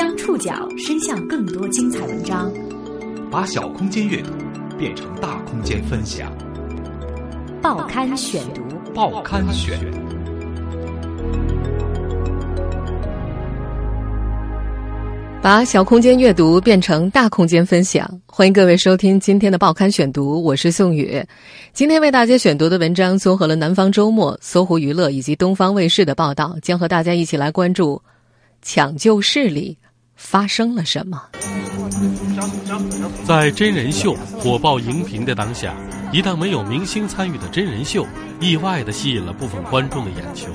将触角伸向更多精彩文章，把小空间阅读变成大空间分享。报刊选读，报刊选。把小空间阅读变成大空间分享，欢迎各位收听今天的报刊选读，我是宋宇。今天为大家选读的文章综合了南方周末、搜狐娱乐以及东方卫视的报道，将和大家一起来关注抢救室里发生了什么。在真人秀火爆荧屏的当下，一档没有明星参与的真人秀，意外的吸引了部分观众的眼球。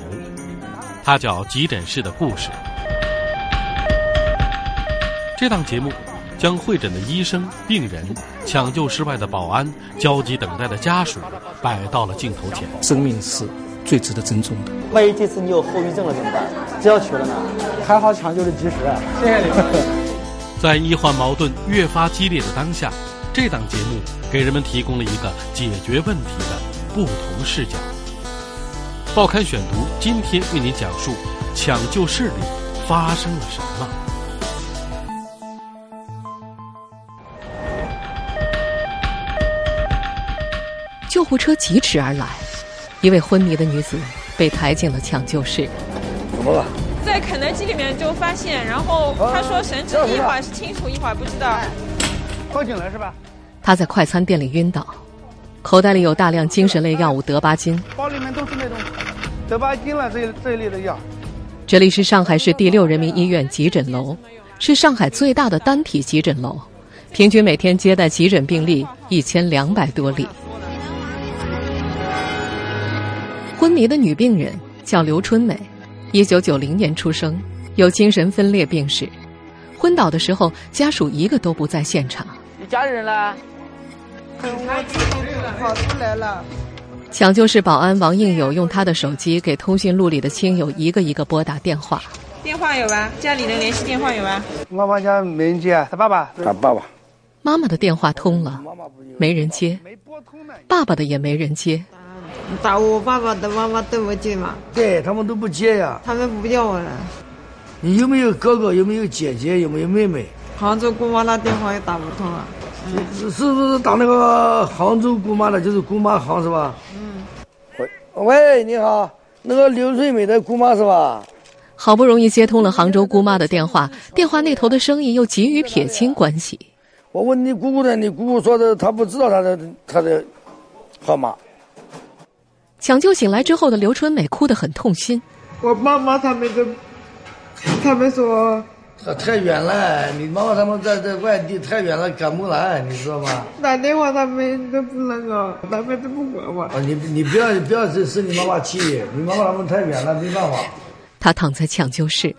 它叫《急诊室的故事》。这档节目将会诊的医生、病人、抢救室外的保安、焦急等待的家属摆到了镜头前。生命是最值得尊重的。万一这次你有后遗症了怎么办？这要取了呢？还好抢救的及时，谢谢你们。在医患矛盾越发激烈的当下，这档节目给人们提供了一个解决问题的不同视角。报刊选读今天为您讲述抢救室里发生了什么。救护车疾驰而来，一位昏迷的女子被抬进了抢救室。怎么了？在肯德基里面就发现，然后他说神志一会儿是清楚，一会儿不知道。报警了是吧？他在快餐店里晕倒，口袋里有大量精神类药物德巴金。包里面都是那种德巴金了这这一类的药。这里是上海市第六人民医院急诊楼，是上海最大的单体急诊楼，平均每天接待急诊病例一千两百多例。昏迷的女病人叫刘春美，一九九零年出生，有精神分裂病史。昏倒的时候，家属一个都不在现场。你家人呢？跑出来了。抢救室保安王应友用他的手机给通讯录里的亲友一个一个拨打电话。电话有吧？家里的联系电话有吧？妈妈家没人接，他爸爸。他爸爸。妈妈的电话通了，没人接。爸爸的也没人接。打我爸爸的妈妈都不接嘛？对他们都不接呀。他们不要我了。你有没有哥哥？有没有姐姐？有没有妹妹？杭州姑妈那电话也打不通啊。是是不是打那个杭州姑妈的？就是姑妈行是吧？嗯。喂喂，你好，那个刘瑞美的姑妈是吧？好不容易接通了杭州姑妈的电话，电话那头的声音又急于撇清关系。我问你姑姑的，你姑姑说的，她不知道她的她的号码。抢救醒来之后的刘春美哭得很痛心。我妈妈他们都，他们说，太远了，你妈妈他们在在外地太远了，赶不来，你知道吗？打电话他们都不那个，他们都不管我。啊，你你不要不要生你妈妈气，你妈妈他们太远了，没办法。他躺在抢救室，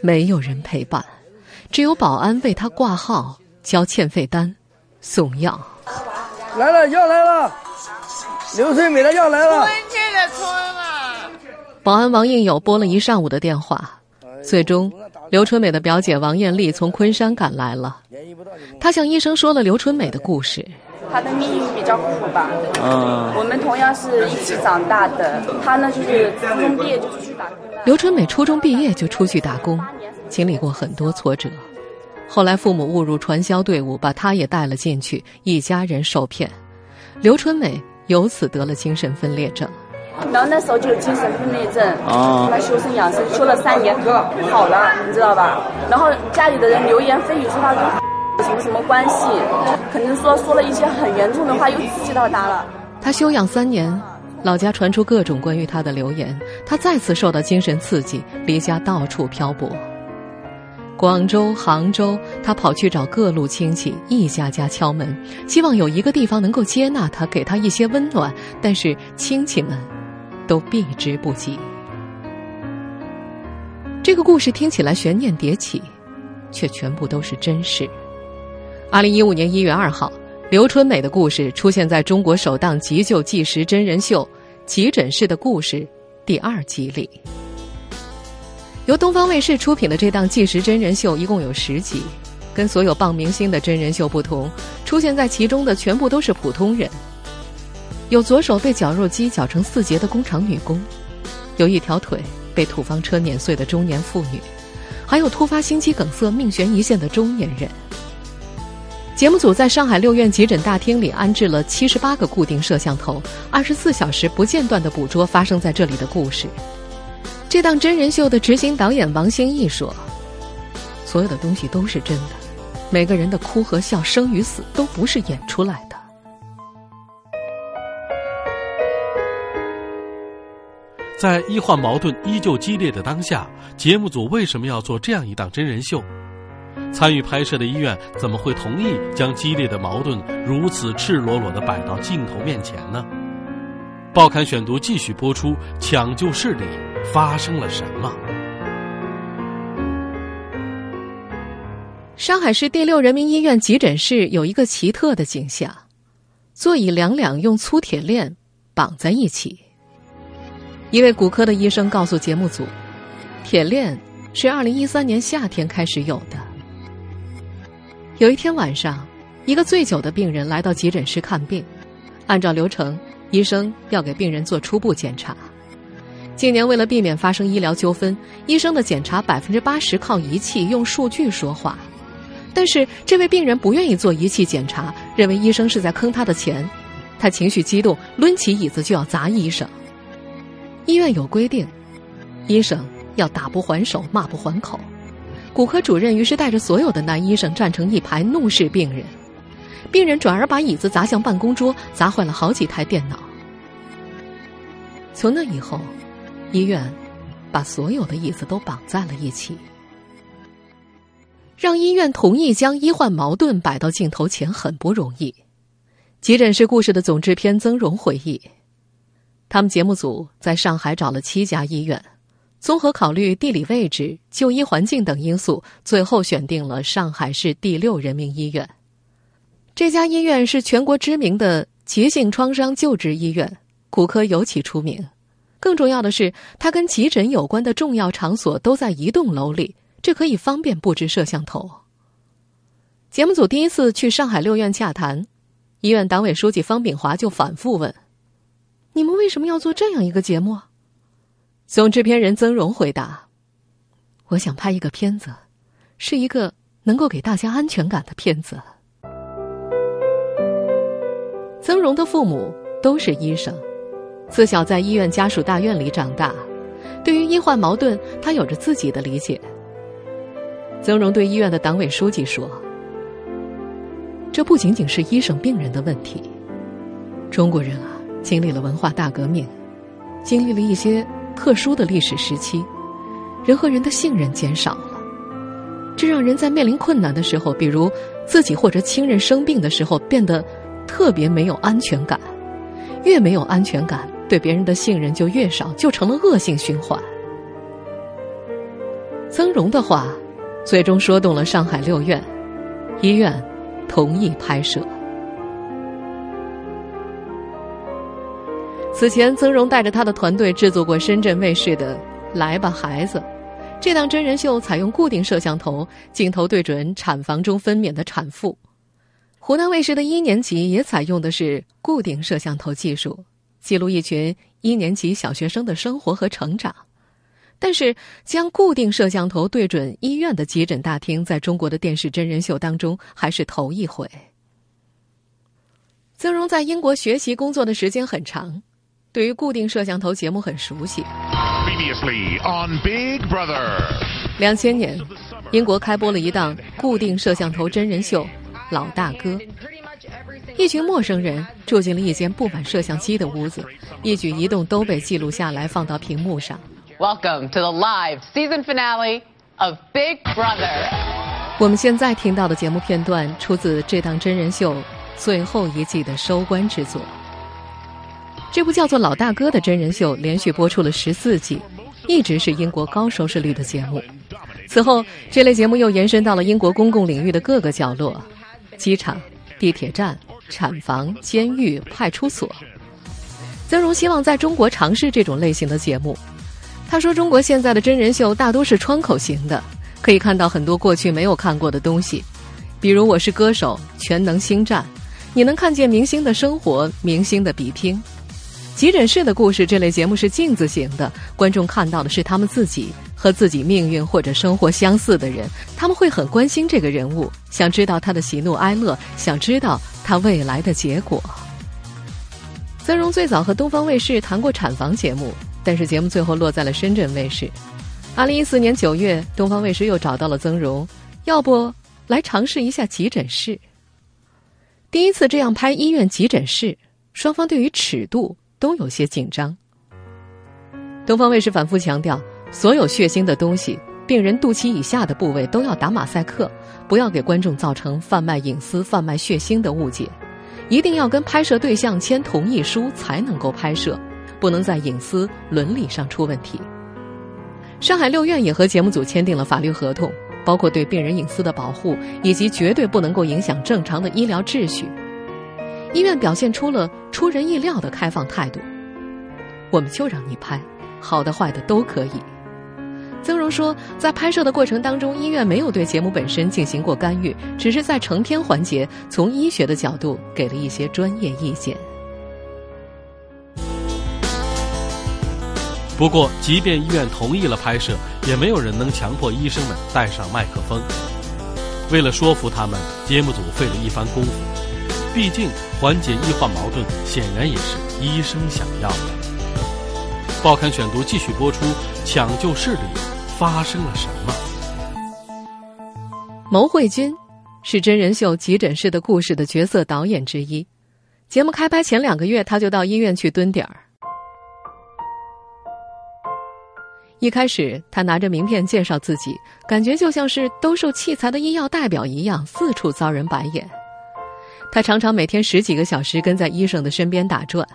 没有人陪伴，只有保安为他挂号、交欠费单、送药。来了，药来了。刘翠美的药来了，春天的春啊！保安王应友拨了一上午的电话，最终刘春美的表姐王艳丽从昆山赶来了。她向医生说了刘春美的故事。她的命运比较苦吧？嗯，我们同样是一起长大的。她呢，就是初中毕业就出去打工了。刘春美初中毕业就出去打工，经历过很多挫折。后来父母误入传销队伍，把她也带了进去，一家人受骗。刘春美。由此得了精神分裂症，然后那时候就有精神分裂症，后来修身养生，修了三年，好了，你知道吧？然后家里的人流言蜚语说他跟什么什么关系，可能说说了一些很严重的话，又刺激到他了。他休养三年，老家传出各种关于他的流言，他再次受到精神刺激，离家到处漂泊。广州、杭州，他跑去找各路亲戚，一家家敲门，希望有一个地方能够接纳他，给他一些温暖。但是亲戚们都避之不及。这个故事听起来悬念迭起，却全部都是真事。二零一五年一月二号，刘春美的故事出现在中国首档急救纪实真人秀《急诊室的故事》第二集里。由东方卫视出品的这档纪实真人秀一共有十集，跟所有傍明星的真人秀不同，出现在其中的全部都是普通人。有左手被绞肉机绞成四截的工厂女工，有一条腿被土方车碾碎的中年妇女，还有突发心肌梗塞命悬一线的中年人。节目组在上海六院急诊大厅里安置了七十八个固定摄像头，二十四小时不间断的捕捉发生在这里的故事。这档真人秀的执行导演王兴义说：“所有的东西都是真的，每个人的哭和笑、生与死都不是演出来的。”在医患矛盾依旧激烈的当下，节目组为什么要做这样一档真人秀？参与拍摄的医院怎么会同意将激烈的矛盾如此赤裸裸的摆到镜头面前呢？报刊选读继续播出，抢救室里发生了什么？上海市第六人民医院急诊室有一个奇特的景象：座椅两两用粗铁链绑在一起。一位骨科的医生告诉节目组，铁链是二零一三年夏天开始有的。有一天晚上，一个醉酒的病人来到急诊室看病，按照流程，医生要给病人做初步检查。近年为了避免发生医疗纠纷，医生的检查百分之八十靠仪器用数据说话。但是这位病人不愿意做仪器检查，认为医生是在坑他的钱，他情绪激动，抡起椅子就要砸医生。医院有规定，医生要打不还手，骂不还口。骨科主任于是带着所有的男医生站成一排，怒视病人。病人转而把椅子砸向办公桌，砸坏了好几台电脑。从那以后，医院把所有的椅子都绑在了一起。让医院同意将医患矛盾摆到镜头前很不容易。急诊室故事的总制片曾荣回忆。他们节目组在上海找了七家医院，综合考虑地理位置、就医环境等因素，最后选定了上海市第六人民医院。这家医院是全国知名的急性创伤救治医院，骨科尤其出名。更重要的是，它跟急诊有关的重要场所都在一栋楼里，这可以方便布置摄像头。节目组第一次去上海六院洽谈，医院党委书记方炳华就反复问。你们为什么要做这样一个节目？总制片人曾荣回答：“我想拍一个片子，是一个能够给大家安全感的片子。”曾荣的父母都是医生，自小在医院家属大院里长大，对于医患矛盾，他有着自己的理解。曾荣对医院的党委书记说：“这不仅仅是医生病人的问题，中国人啊。”经历了文化大革命，经历了一些特殊的历史时期，人和人的信任减少了，这让人在面临困难的时候，比如自己或者亲人生病的时候，变得特别没有安全感。越没有安全感，对别人的信任就越少，就成了恶性循环。曾荣的话，最终说动了上海六院医院，同意拍摄。此前，曾荣带着他的团队制作过深圳卫视的《来吧，孩子》这档真人秀，采用固定摄像头，镜头对准产房中分娩的产妇。湖南卫视的一年级也采用的是固定摄像头技术，记录一群一年级小学生的生活和成长。但是，将固定摄像头对准医院的急诊大厅，在中国的电视真人秀当中还是头一回。曾荣在英国学习工作的时间很长。对于固定摄像头节目很熟悉 obviously on big brother。两千年，英国开播了一档固定摄像头真人秀《老大哥》。一群陌生人住进了一间布满摄像机的屋子，一举一动都被记录下来，放到屏幕上。Welcome to the live season finale of Big Brother。我们现在听到的节目片段出自这档真人秀最后一季的收官之作。这部叫做《老大哥》的真人秀连续播出了十四季，一直是英国高收视率的节目。此后，这类节目又延伸到了英国公共领域的各个角落：机场、地铁站、产房、监狱、派出所。曾荣希望在中国尝试这种类型的节目。他说：“中国现在的真人秀大多是窗口型的，可以看到很多过去没有看过的东西，比如《我是歌手》《全能星战》，你能看见明星的生活、明星的比拼。”急诊室的故事这类节目是镜子型的，观众看到的是他们自己和自己命运或者生活相似的人，他们会很关心这个人物，想知道他的喜怒哀乐，想知道他未来的结果。曾荣最早和东方卫视谈过产房节目，但是节目最后落在了深圳卫视。二零一四年九月，东方卫视又找到了曾荣，要不来尝试一下急诊室。第一次这样拍医院急诊室，双方对于尺度都有些紧张。东方卫视反复强调，所有血腥的东西，病人肚脐以下的部位都要打马赛克，不要给观众造成贩卖隐私、贩卖血腥的误解。一定要跟拍摄对象签同意书才能够拍摄，不能在隐私伦理上出问题。上海六院也和节目组签订了法律合同，包括对病人隐私的保护，以及绝对不能够影响正常的医疗秩序。医院表现出了出人意料的开放态度，我们就让你拍，好的坏的都可以。曾荣说，在拍摄的过程当中，医院没有对节目本身进行过干预，只是在成片环节从医学的角度给了一些专业意见。不过，即便医院同意了拍摄，也没有人能强迫医生们带上麦克风。为了说服他们，节目组费了一番功夫。毕竟，缓解医患矛盾显然也是医生想要的。报刊选读继续播出，抢救室里。发生了什么？牟慧君是真人秀《急诊室的故事》的角色导演之一。节目开拍前两个月，他就到医院去蹲点儿。一开始，他拿着名片介绍自己，感觉就像是兜售器材的医药代表一样，四处遭人白眼。他常常每天十几个小时跟在医生的身边打转，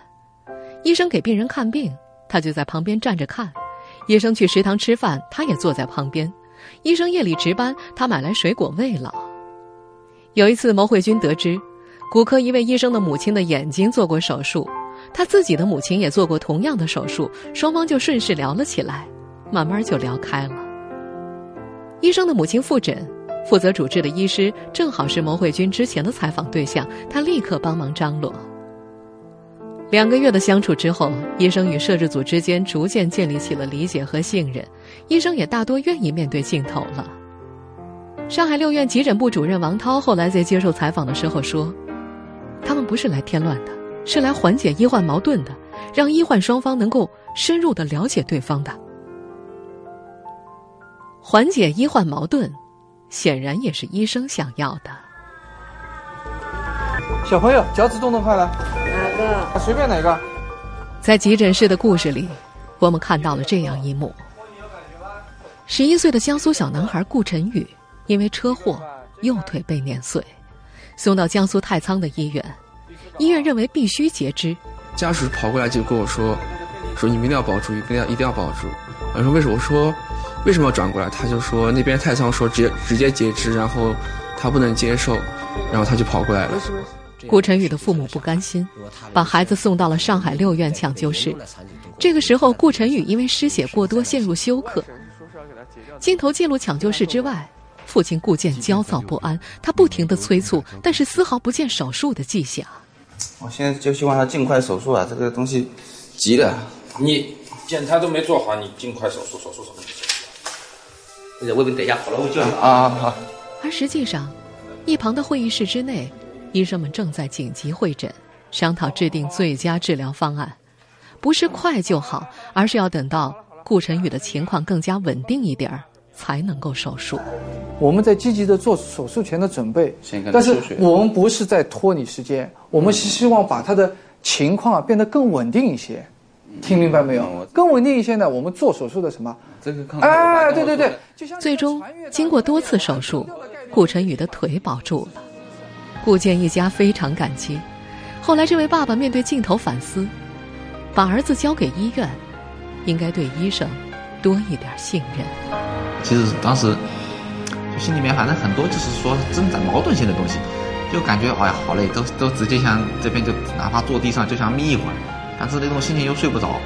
医生给病人看病，他就在旁边站着看。医生去食堂吃饭，他也坐在旁边。医生夜里值班，他买来水果喂老。有一次，牟慧君得知，骨科一位医生的母亲的眼睛做过手术，他自己的母亲也做过同样的手术，双方就顺势聊了起来，慢慢就聊开了。医生的母亲复诊，负责主治的医师正好是牟慧君之前的采访对象，他立刻帮忙张罗。两个月的相处之后，医生与摄制组之间逐渐建立起了理解和信任，医生也大多愿意面对镜头了。上海六院急诊部主任王涛后来在接受采访的时候说：“他们不是来添乱的，是来缓解医患矛盾的，让医患双方能够深入的了解对方的。缓解医患矛盾，显然也是医生想要的。”小朋友，脚趾动动快来。随便哪个。在急诊室的故事里，我们看到了这样一幕：十一岁的江苏小男孩顾晨宇因为车祸右腿被碾碎，送到江苏太仓的医院。医院认为必须截肢。家属跑过来就跟我说：“说你们一定要保住，一定要一定要保住。”我说：“为什么？”我说：“为什么要转过来？”他就说：“那边太仓说直接直接截肢，然后他不能接受，然后他就跑过来了。”顾晨宇的父母不甘心，把孩子送到了上海六院抢救室。这个时候，顾晨宇因为失血过多陷入休克。镜头进入抢救室之外，父亲顾健焦躁不安，他不停的催促，但是丝毫不见手术的迹象。我现在就希望他尽快手术啊！这个东西急的。你检查都没做好，你尽快手术，手术什么？我我等一下好了，我叫你啊好。而实际上，一旁的会议室之内。医生们正在紧急会诊，商讨制定最佳治疗方案，不是快就好，而是要等到顾晨宇的情况更加稳定一点儿，才能够手术。我们在积极的做手术前的准备，但是我们不是在拖你时间，我们是希望把他的情况变得更稳定一些，听明白没有？更稳定一些呢，我们做手术的什么？这个哎，对对对，最终经过多次手术，顾晨宇的腿保住了。顾建一家非常感激。后来，这位爸爸面对镜头反思：把儿子交给医院，应该对医生多一点信任。其实当时就心里面反正很多就是说挣扎矛盾性的东西，就感觉哎呀好累，都都直接想这边就哪怕坐地上就想眯一会儿，但是那种心情又睡不着，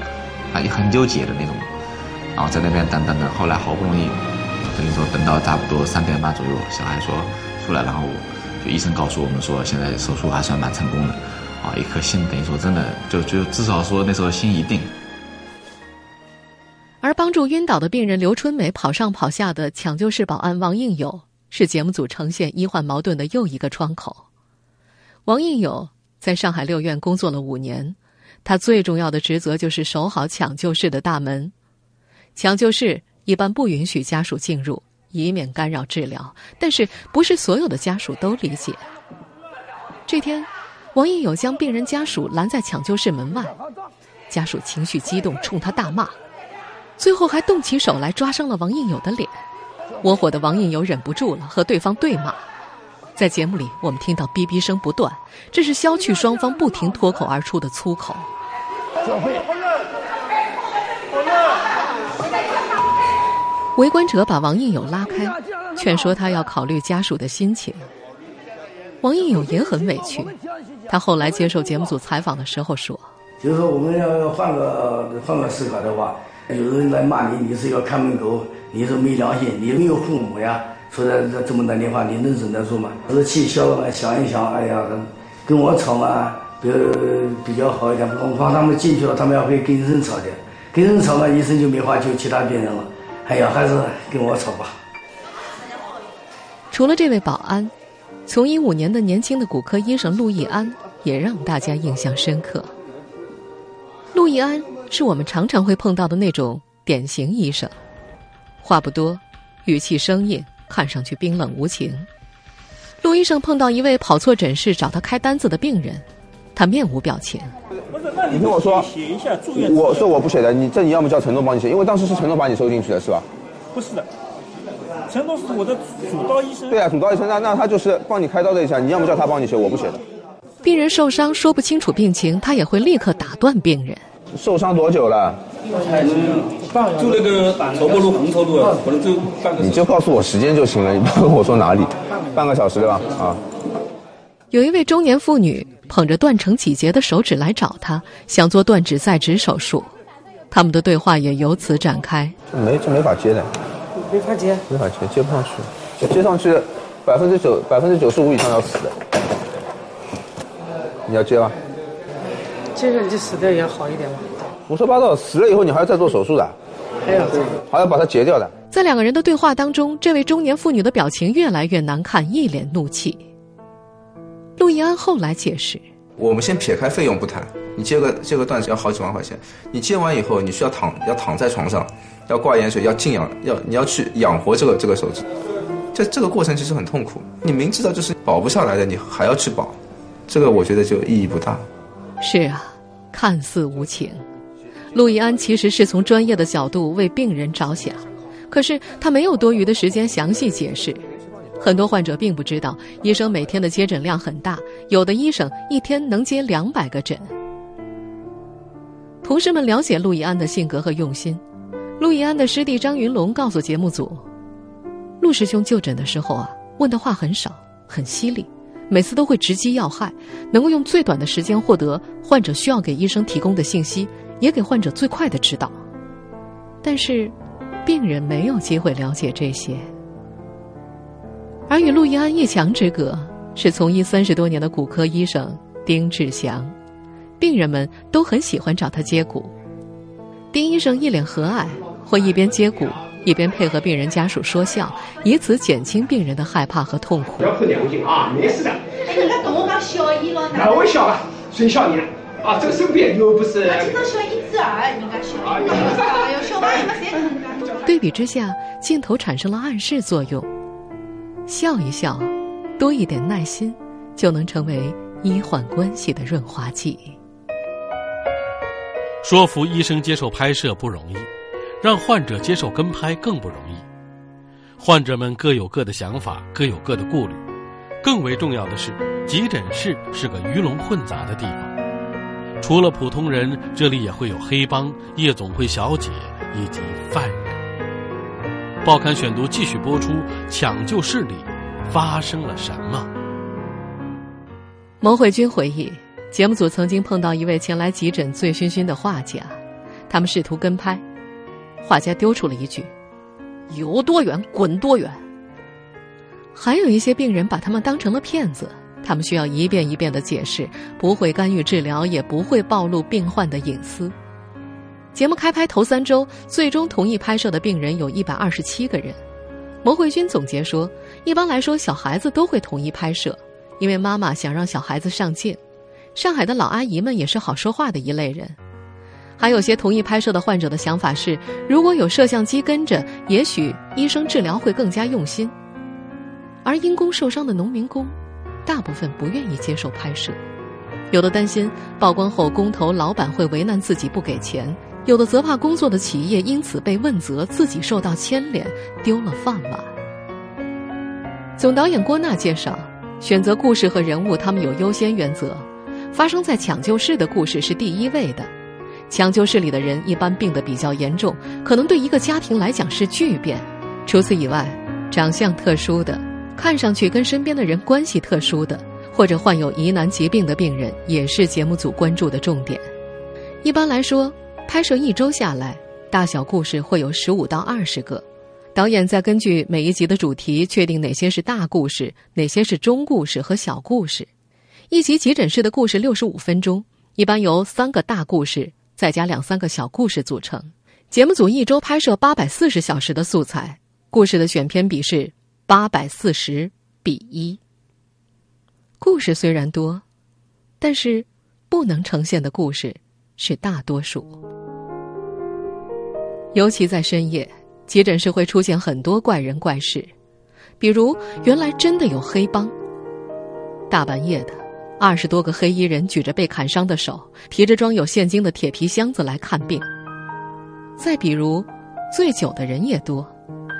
啊也很纠结的那种。然后在那边等等等，后来好不容易等于说等到差不多三点半左右，小孩说出来，然后。医生告诉我们说，现在手术还算蛮成功的，啊，一颗心等于说真的就就至少说那时候心一定。而帮助晕倒的病人刘春梅跑上跑下的抢救室保安王应友，是节目组呈现医患矛盾的又一个窗口。王应友在上海六院工作了五年，他最重要的职责就是守好抢救室的大门。抢救室一般不允许家属进入，以免干扰治疗。但是，不是所有的家属都理解。这天，王应友将病人家属拦在抢救室门外，家属情绪激动，冲他大骂。最后还动起手来抓伤了王应友的脸，窝火的王应友忍不住了，和对方对骂。在节目里，我们听到哔哔声不断，这是消去双方不停脱口而出的粗口。围观者把王应友拉开，劝说他要考虑家属的心情。王应友也很委屈，他后来接受节目组采访的时候说：“就是说，我们要换个换个思考的话。”有人来骂你，你是要看门狗，你是没良心，你没有父母呀，说的这这么难听话，你能忍得住吗？我说气消了嘛，想一想，哎呀，跟我吵嘛，比比较好一点。我怕他们进去了，他们要会跟医生吵的，跟人吵嘛，医生就没法救其他病人了。哎呀，还是跟我吵吧。除了这位保安，从医五年的年轻的骨科医生陆易安也让大家印象深刻。陆易安。是我们常常会碰到的那种典型医生，话不多，语气生硬，看上去冰冷无情。陆医生碰到一位跑错诊室找他开单子的病人，他面无表情。你听我说，我说我不写的，你这你要么叫陈东帮你写，因为当时是陈东把你收进去的，是吧？不是的，陈东是我的主刀医生。对啊，主刀医生，那那他就是帮你开刀的一下，你要么叫他帮你写，我不写的。病人受伤说不清楚病情，他也会立刻打断病人。受伤多久了？就那个头部路横头路，可能就半个。你就告诉我时间就行了，你不跟我说哪里？半个小时对吧？啊。有一位中年妇女捧着断成几节的手指来找他，想做断指再植手术。他们的对话也由此展开。没，这没法接的。没法接。没法接，接不上去。接上去，百分之九、百分之九十五以上要死的。你要接吗？接着就死掉也好一点嘛。胡说八道，死了以后你还要再做手术的，还要还要把它截掉的。在两个人的对话当中，这位中年妇女的表情越来越难看，一脸怒气。陆毅安后来解释：“我们先撇开费用不谈，你接个接个段子要好几万块钱，你接完以后你需要躺要躺在床上，要挂盐水，要静养，要你要去养活这个这个手指，这这个过程其实很痛苦。你明知道就是保不下来的，你还要去保，这个我觉得就意义不大。”是啊。看似无情，陆易安其实是从专业的角度为病人着想，可是他没有多余的时间详细解释。很多患者并不知道，医生每天的接诊量很大，有的医生一天能接两百个诊。同事们了解陆毅安的性格和用心，陆毅安的师弟张云龙告诉节目组，陆师兄就诊的时候啊，问的话很少，很犀利。每次都会直击要害，能够用最短的时间获得患者需要给医生提供的信息，也给患者最快的指导。但是，病人没有机会了解这些。而与陆易安一墙之隔，是从医三十多年的骨科医生丁志祥，病人们都很喜欢找他接骨。丁医生一脸和蔼，会一边接骨。一边配合病人家属说笑，以此减轻病人的害怕和痛苦。不要良心啊，没事的。哎，人家跟我讲小医了，那我小了，谁小你了？啊，这个手边又不是。听到小一之二，人家小医。哎呦，小朋友们谁？对比之下，镜头产生了暗示作用。笑一笑，多一点耐心，就能成为医患关系的润滑剂。说服医生接受拍摄不容易。让患者接受跟拍更不容易，患者们各有各的想法，各有各的顾虑。更为重要的是，急诊室是个鱼龙混杂的地方，除了普通人，这里也会有黑帮、夜总会小姐以及犯人。报刊选读继续播出：抢救室里发生了什么？牟慧君回忆，节目组曾经碰到一位前来急诊醉醺醺的画家，他们试图跟拍。画家丢出了一句：“有多远滚多远。”还有一些病人把他们当成了骗子，他们需要一遍一遍的解释，不会干预治疗，也不会暴露病患的隐私。节目开拍头三周，最终同意拍摄的病人有一百二十七个人。牟慧君总结说：“一般来说，小孩子都会同意拍摄，因为妈妈想让小孩子上镜。上海的老阿姨们也是好说话的一类人。还有些同意拍摄的患者的想法是，如果有摄像机跟着，也许医生治疗会更加用心。而因公受伤的农民工，大部分不愿意接受拍摄，有的担心曝光后工头老板会为难自己不给钱。”有的则怕工作的企业因此被问责，自己受到牵连，丢了饭碗。总导演郭娜介绍，选择故事和人物，他们有优先原则。发生在抢救室的故事是第一位的。抢救室里的人一般病得比较严重，可能对一个家庭来讲是巨变。除此以外，长相特殊的，看上去跟身边的人关系特殊的，或者患有疑难疾病的病人，也是节目组关注的重点。一般来说。拍摄一周下来，大小故事会有十五到二十个，导演再根据每一集的主题确定哪些是大故事，哪些是中故事和小故事。一集急诊室的故事六十五分钟，一般由三个大故事再加两三个小故事组成。节目组一周拍摄八百四十小时的素材，故事的选片比是八百四十比一。故事虽然多，但是不能呈现的故事是大多数。尤其在深夜，急诊室会出现很多怪人怪事，比如原来真的有黑帮。大半夜的，二十多个黑衣人举着被砍伤的手，提着装有现金的铁皮箱子来看病。再比如，醉酒的人也多，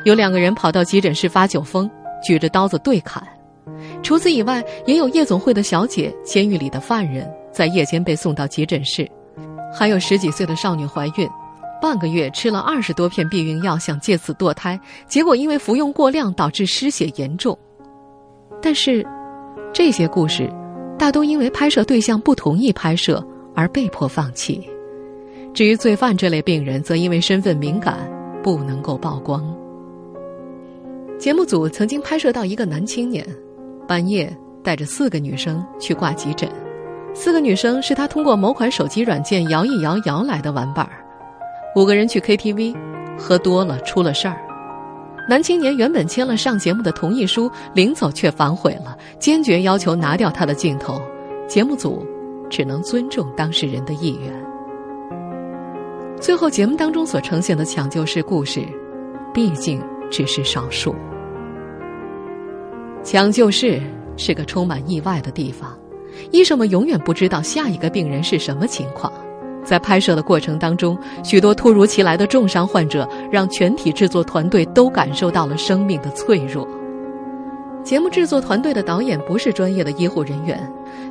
有两个人跑到急诊室发酒疯，举着刀子对砍。除此以外，也有夜总会的小姐、监狱里的犯人，在夜间被送到急诊室，还有十几岁的少女怀孕。半个月吃了二十多片避孕药，想借此堕胎，结果因为服用过量导致失血严重。但是，这些故事大都因为拍摄对象不同意拍摄而被迫放弃。至于罪犯这类病人，则因为身份敏感不能够曝光。节目组曾经拍摄到一个男青年，半夜带着四个女生去挂急诊，四个女生是他通过某款手机软件摇一摇摇来的玩伴儿。五个人去 KTV，喝多了出了事儿。男青年原本签了上节目的同意书，临走却反悔了，坚决要求拿掉他的镜头。节目组只能尊重当事人的意愿。最后，节目当中所呈现的抢救式故事，毕竟只是少数。抢救室是个充满意外的地方，医生们永远不知道下一个病人是什么情况。在拍摄的过程当中，许多突如其来的重伤患者让全体制作团队都感受到了生命的脆弱。节目制作团队的导演不是专业的医护人员，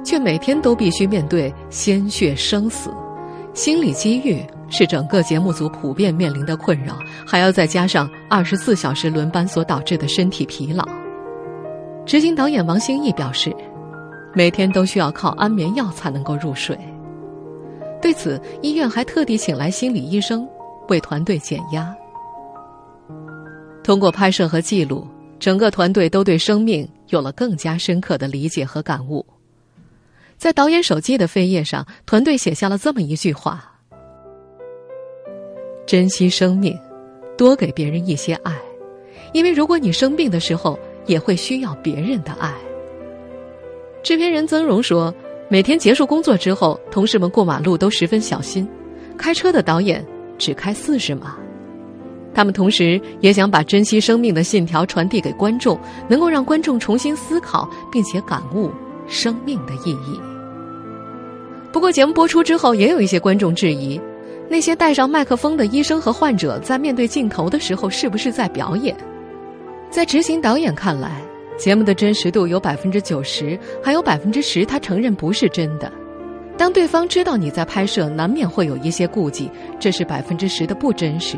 却每天都必须面对鲜血生死，心理机遇是整个节目组普遍面临的困扰，还要再加上二十四小时轮班所导致的身体疲劳。执行导演王兴义表示，每天都需要靠安眠药才能够入睡。对此，医院还特地请来心理医生为团队减压。通过拍摄和记录，整个团队都对生命有了更加深刻的理解和感悟。在导演手机的扉页上，团队写下了这么一句话：“珍惜生命，多给别人一些爱，因为如果你生病的时候，也会需要别人的爱。”制片人曾荣说。每天结束工作之后，同事们过马路都十分小心。开车的导演只开四十码。他们同时也想把珍惜生命的信条传递给观众，能够让观众重新思考并且感悟生命的意义。不过，节目播出之后，也有一些观众质疑：那些带上麦克风的医生和患者在面对镜头的时候，是不是在表演？在执行导演看来。节目的真实度有百分之九十，还有百分之十他承认不是真的。当对方知道你在拍摄，难免会有一些顾忌，这是百分之十的不真实。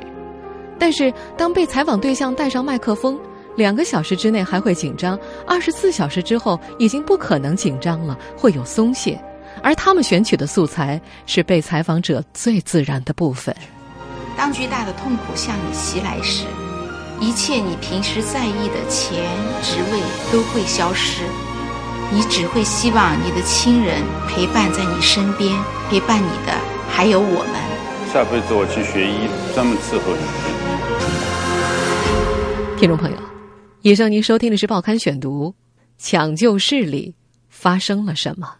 但是当被采访对象带上麦克风，两个小时之内还会紧张，二十四小时之后已经不可能紧张了，会有松懈。而他们选取的素材是被采访者最自然的部分。当巨大的痛苦向你袭来时。一切你平时在意的钱、职位都会消失，你只会希望你的亲人陪伴在你身边，陪伴你的还有我们。下辈子我去学医，专门伺候你。听众朋友，以上您收听的是《报刊选读》，抢救室里发生了什么？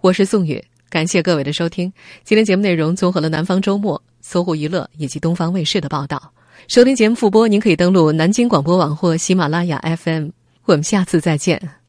我是宋宇，感谢各位的收听。今天节目内容综合了《南方周末》、搜狐娱乐以及东方卫视的报道。收听节目复播，您可以登录南京广播网或喜马拉雅 FM。我们下次再见。